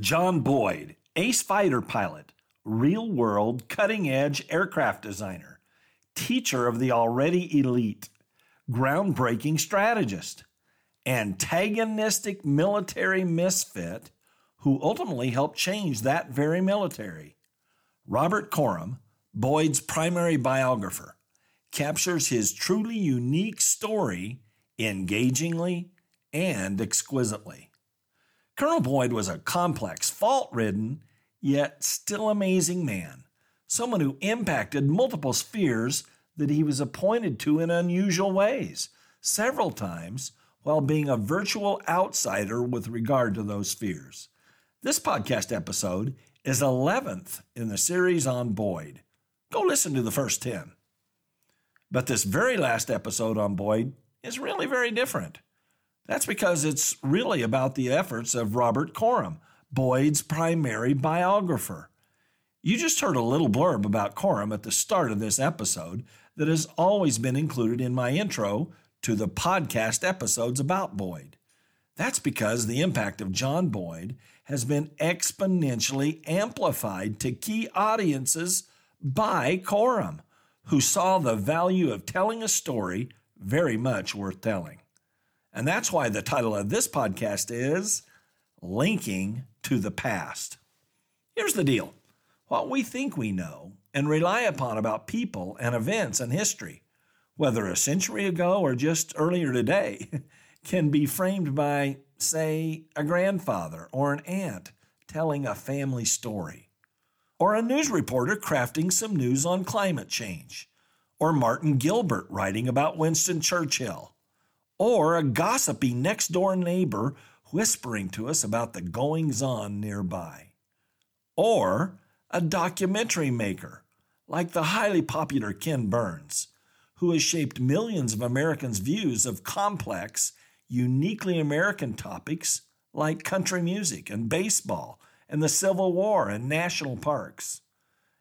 John Boyd, ace fighter pilot, real world, cutting edge aircraft designer, teacher of the already elite, groundbreaking strategist, antagonistic military misfit who ultimately helped change that very military. Robert Coram, Boyd's primary biographer, captures his truly unique story engagingly and exquisitely. Colonel Boyd was a complex, fault ridden, yet still amazing man, someone who impacted multiple spheres that he was appointed to in unusual ways, several times while being a virtual outsider with regard to those spheres. This podcast episode is 11th in the series on Boyd. Go listen to the first 10. But this very last episode on Boyd is really very different. That's because it's really about the efforts of Robert Coram, Boyd's primary biographer. You just heard a little blurb about Coram at the start of this episode that has always been included in my intro to the podcast episodes about Boyd. That's because the impact of John Boyd has been exponentially amplified to key audiences by Coram, who saw the value of telling a story very much worth telling. And that's why the title of this podcast is Linking to the Past. Here's the deal what we think we know and rely upon about people and events and history, whether a century ago or just earlier today, can be framed by, say, a grandfather or an aunt telling a family story, or a news reporter crafting some news on climate change, or Martin Gilbert writing about Winston Churchill or a gossipy next door neighbor whispering to us about the goings on nearby, or a documentary maker like the highly popular Ken Burns, who has shaped millions of Americans' views of complex, uniquely American topics like country music and baseball and the Civil War and national parks.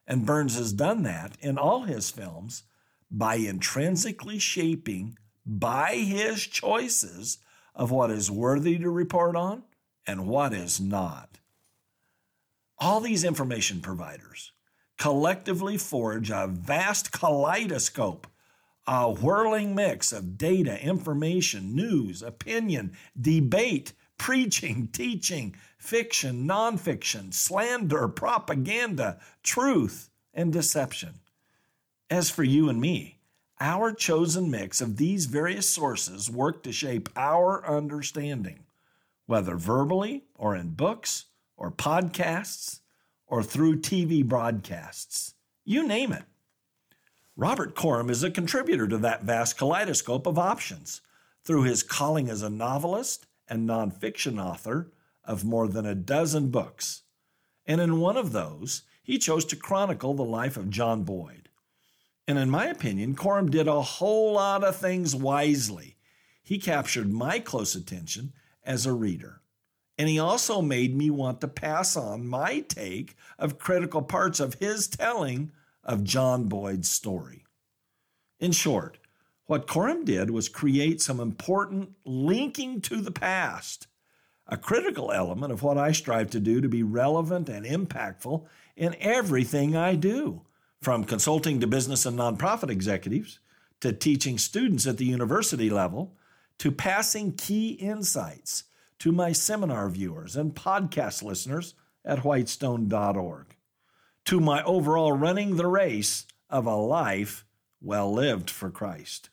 And Burns has done that in all his films by intrinsically shaping by his choices of what is worthy to report on and what is not. All these information providers collectively forge a vast kaleidoscope, a whirling mix of data, information, news, opinion, debate, preaching, teaching, fiction, nonfiction, slander, propaganda, truth, and deception. As for you and me, our chosen mix of these various sources work to shape our understanding, whether verbally or in books or podcasts or through TV broadcasts. You name it. Robert Coram is a contributor to that vast kaleidoscope of options through his calling as a novelist and nonfiction author of more than a dozen books. And in one of those, he chose to chronicle the life of John Boyd. And in my opinion, Coram did a whole lot of things wisely. He captured my close attention as a reader. And he also made me want to pass on my take of critical parts of his telling of John Boyd's story. In short, what Coram did was create some important linking to the past, a critical element of what I strive to do to be relevant and impactful in everything I do from consulting to business and nonprofit executives, to teaching students at the university level, to passing key insights to my seminar viewers and podcast listeners at whitestone.org, to my overall running the race of a life well lived for Christ.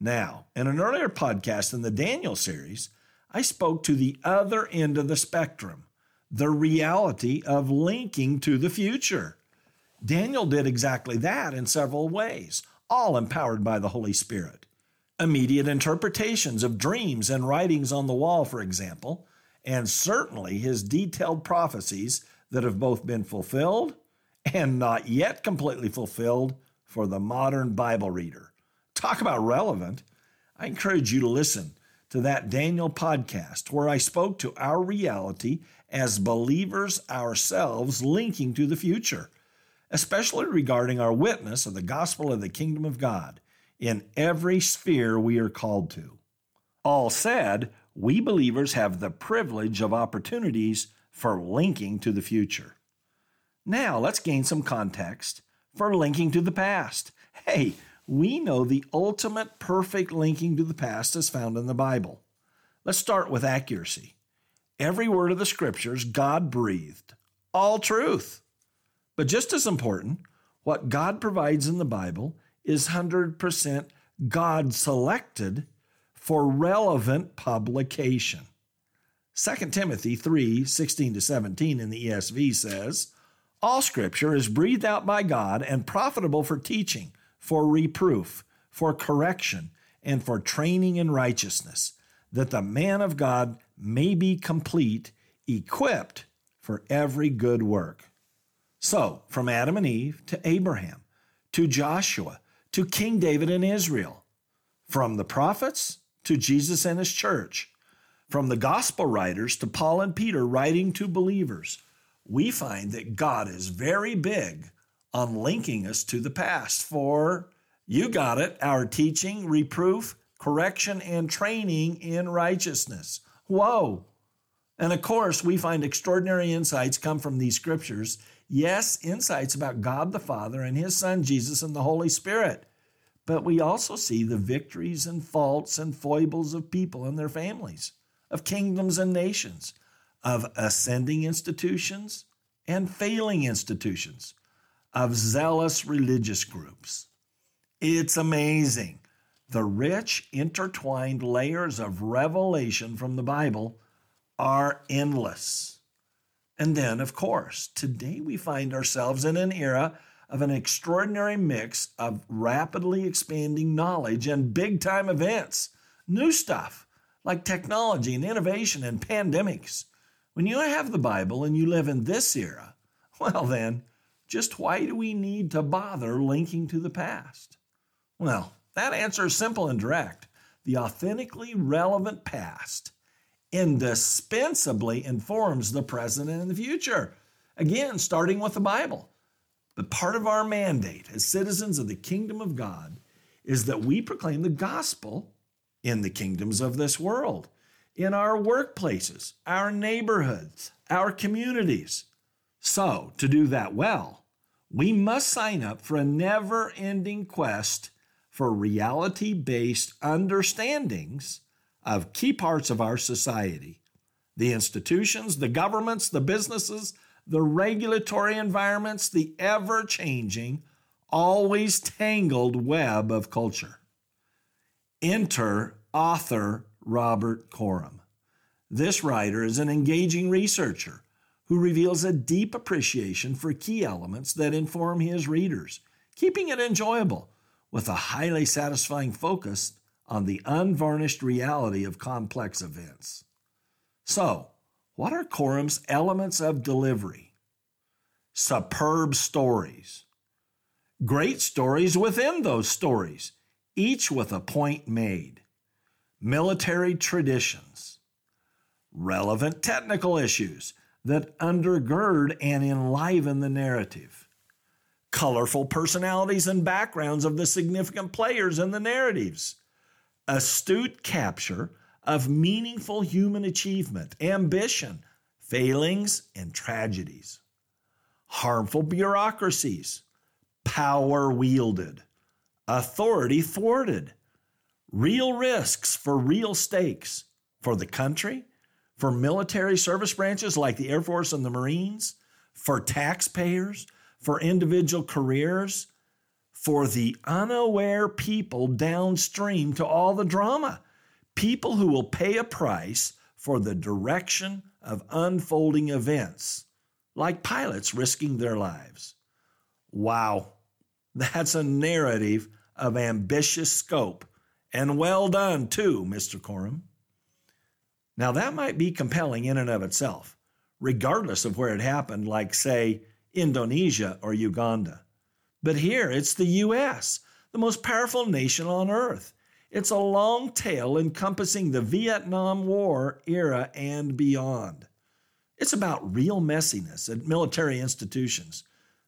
Now, in an earlier podcast in the Daniel series, I spoke to the other end of the spectrum, the reality of linking to the future. Daniel did exactly that in several ways, all empowered by the Holy Spirit. Immediate interpretations of dreams and writings on the wall, for example, and certainly his detailed prophecies that have both been fulfilled and not yet completely fulfilled for the modern Bible reader. Talk about relevant. I encourage you to listen to that Daniel podcast where I spoke to our reality as believers ourselves linking to the future, especially regarding our witness of the gospel of the kingdom of God in every sphere we are called to. All said, we believers have the privilege of opportunities for linking to the future. Now, let's gain some context for linking to the past. Hey, we know the ultimate perfect linking to the past is found in the Bible. Let's start with accuracy. Every word of the scriptures God breathed, all truth. But just as important, what God provides in the Bible is 100% God selected for relevant publication. 2 Timothy 3 16 to 17 in the ESV says, All scripture is breathed out by God and profitable for teaching, for reproof, for correction, and for training in righteousness, that the man of God may be complete, equipped for every good work. So, from Adam and Eve to Abraham, to Joshua, to King David and Israel, from the prophets to Jesus and his church, from the gospel writers to Paul and Peter writing to believers, we find that God is very big on linking us to the past for, you got it, our teaching, reproof, correction, and training in righteousness. Whoa! And of course, we find extraordinary insights come from these scriptures. Yes, insights about God the Father and His Son Jesus and the Holy Spirit. But we also see the victories and faults and foibles of people and their families, of kingdoms and nations, of ascending institutions and failing institutions, of zealous religious groups. It's amazing the rich, intertwined layers of revelation from the Bible are endless. And then, of course, today we find ourselves in an era of an extraordinary mix of rapidly expanding knowledge and big time events, new stuff like technology and innovation and pandemics. When you have the Bible and you live in this era, well, then, just why do we need to bother linking to the past? Well, that answer is simple and direct. The authentically relevant past indispensably informs the present and the future. Again, starting with the Bible. But part of our mandate as citizens of the kingdom of God is that we proclaim the gospel in the kingdoms of this world, in our workplaces, our neighborhoods, our communities. So, to do that well, we must sign up for a never ending quest for reality based understandings of key parts of our society the institutions, the governments, the businesses, the regulatory environments, the ever changing, always tangled web of culture. Enter author Robert Coram. This writer is an engaging researcher who reveals a deep appreciation for key elements that inform his readers, keeping it enjoyable with a highly satisfying focus on the unvarnished reality of complex events. So, what are Coram's elements of delivery? Superb stories. Great stories within those stories, each with a point made. Military traditions. Relevant technical issues that undergird and enliven the narrative colorful personalities and backgrounds of the significant players in the narratives, astute capture of meaningful human achievement, ambition, failings, and tragedies, harmful bureaucracies, power wielded, authority thwarted, real risks for real stakes for the country, for military service branches like the Air Force and the Marines, for taxpayers, for individual careers, for the unaware people downstream to all the drama. People who will pay a price for the direction of unfolding events, like pilots risking their lives. Wow, that's a narrative of ambitious scope. And well done, too, Mr. Coram. Now, that might be compelling in and of itself, regardless of where it happened, like, say, Indonesia or Uganda. But here, it's the U.S., the most powerful nation on earth. It's a long tale encompassing the Vietnam War era and beyond. It's about real messiness at military institutions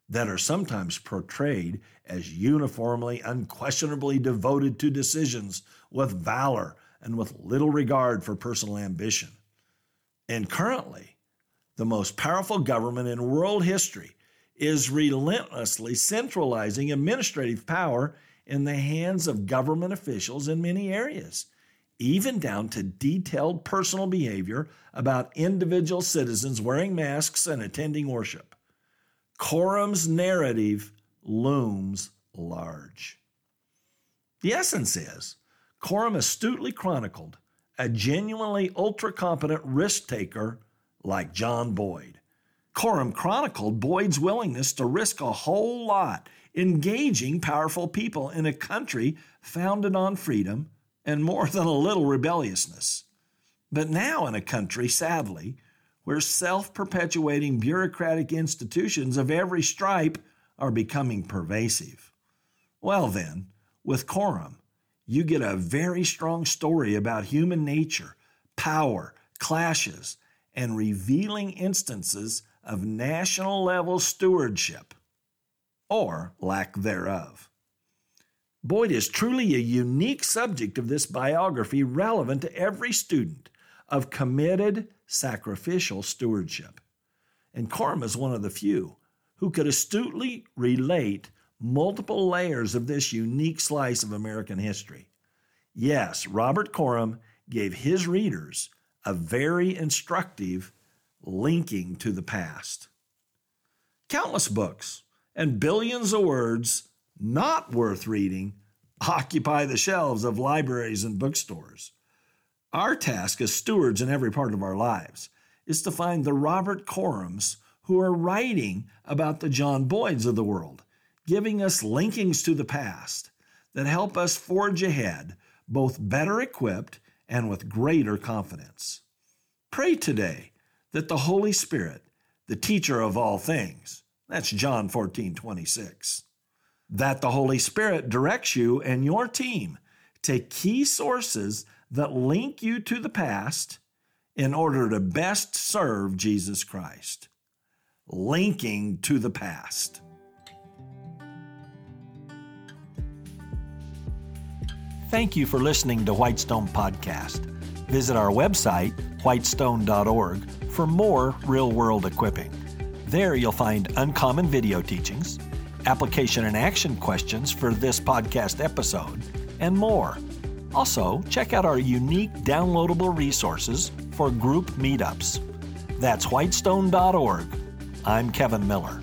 that are sometimes portrayed as uniformly, unquestionably devoted to decisions with valor and with little regard for personal ambition. And currently, the most powerful government in world history is relentlessly centralizing administrative power in the hands of government officials in many areas, even down to detailed personal behavior about individual citizens wearing masks and attending worship. Coram's narrative looms large. The essence is Coram astutely chronicled a genuinely ultra competent risk taker like John Boyd. Coram chronicled Boyd's willingness to risk a whole lot, engaging powerful people in a country founded on freedom and more than a little rebelliousness. But now, in a country, sadly, where self perpetuating bureaucratic institutions of every stripe are becoming pervasive. Well, then, with Coram, you get a very strong story about human nature, power, clashes, and revealing instances of national level stewardship, or lack thereof. Boyd is truly a unique subject of this biography relevant to every student of committed sacrificial stewardship. And Coram is one of the few who could astutely relate multiple layers of this unique slice of American history. Yes, Robert Coram gave his readers a very instructive linking to the past. Countless books and billions of words not worth reading occupy the shelves of libraries and bookstores. Our task as stewards in every part of our lives is to find the Robert Corams who are writing about the John Boyds of the world, giving us linkings to the past that help us forge ahead, both better equipped and with greater confidence. Pray today that the Holy Spirit, the teacher of all things, that's John 14, 26, that the Holy Spirit directs you and your team to key sources that link you to the past in order to best serve Jesus Christ. Linking to the past. Thank you for listening to Whitestone Podcast. Visit our website, whitestone.org, for more real world equipping. There you'll find uncommon video teachings, application and action questions for this podcast episode, and more. Also, check out our unique downloadable resources for group meetups. That's whitestone.org. I'm Kevin Miller.